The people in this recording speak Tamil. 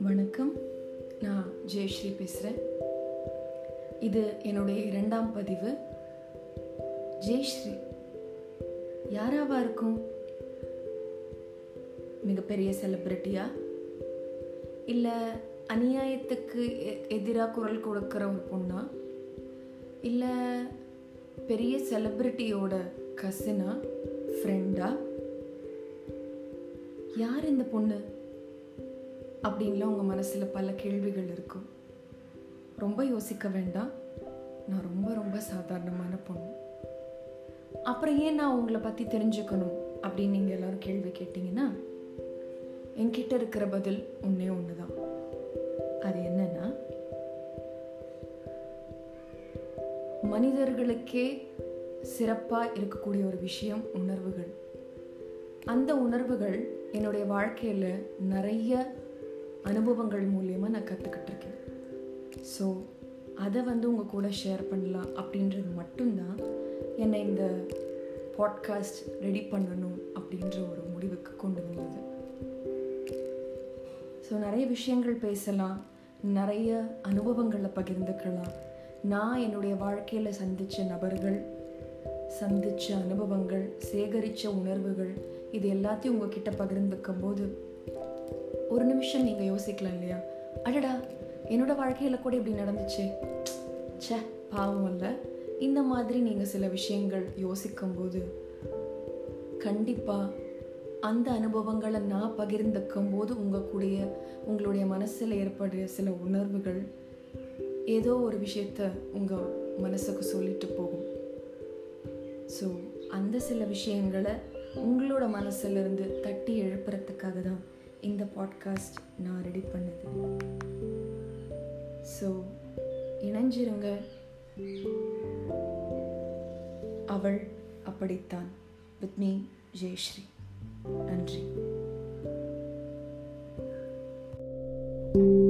வணக்கம். நான் ஜெயஸ்ரீ பேசுகிறேன் இது என்னுடைய இரண்டாம் பதிவு. ஜெயஸ்ரீ யாராவா இருக்கும்? மிகப்பெரிய செலிப்ரிட்டியா இல்லை அநியாயத்துக்கு எதிராக குரல் கொடுக்குற ஒரு பொண்ணா? இல்லை பெரிய செலிப்ரிட்டியோட கசினா ஃப்ரெண்டா யார் இந்த பொண்ணு? அப்படின்லாம் உங்கள் மனசில் பல கேள்விகள் இருக்கும். ரொம்ப யோசிக்க வேண்டாம். நான் ரொம்ப ரொம்ப சாதாரணமான பொண்ணு. அப்புறம் ஏன் நான் உங்களை பற்றி தெரிஞ்சுக்கணும் அப்படின்னு நீங்கள் எல்லாரும் கேள்வி கேட்டிங்கன்னா என்கிட்ட இருக்கிற பதில் ஒன்றே ஒன்று தான் மனிதர்களுக்கே சிறப்பாக இருக்கக்கூடிய ஒரு விஷயம் உணர்வுகள். அந்த உணர்வுகள் என்னுடைய வாழ்க்கையில் நிறைய அனுபவங்கள் மூலியமாக நான் கற்றுக்கிட்டு இருக்கேன் ஸோ அதை வந்து உங்கள் கூட ஷேர் பண்ணலாம் அப்படின்றது மட்டும்தான் என்னை இந்த பாட்காஸ்ட் ரெடி பண்ணணும் அப்படின்ற ஒரு முடிவுக்கு கொண்டு வந்தது. ஸோ நிறைய விஷயங்கள் பேசலாம் நிறைய அனுபவங்களை பகிர்ந்துக்கலாம். நான் என்னுடைய வாழ்க்கையில் சந்தித்த நபர்கள் சந்தித்த அனுபவங்கள் சேகரித்த உணர்வுகள் இது எல்லாத்தையும் உங்ககிட்ட பகிர்ந்துக்கும் போது ஒரு நிமிஷம் நீங்கள் யோசிக்கலாம் இல்லையா? அடடா என்னோட வாழ்க்கையில் கூட இப்படி நடந்துச்சு. சே பாவம் இல்லை இந்த மாதிரி நீங்கள் சில விஷயங்கள் யோசிக்கும் போது கண்டிப்பாக அந்த அனுபவங்களை நான் பகிர்ந்துக்கும் போது உங்கள் கூடிய உங்களுடைய மனசில் ஏற்படுற சில உணர்வுகள் ஏதோ ஒரு விஷயத்த உங்கள் மனசுக்கு சொல்லிட்டு போகும். ஸோ அந்த சில விஷயங்களை உங்களோட மனசுலேருந்து தட்டி எழுப்புறதுக்காக தான் இந்த பாட்காஸ்ட் நான் ரெடி பண்ணது. ஸோ இணைஞ்சிருங்க. அவள் அப்படித்தான். With me Jayashree. நன்றி. thank you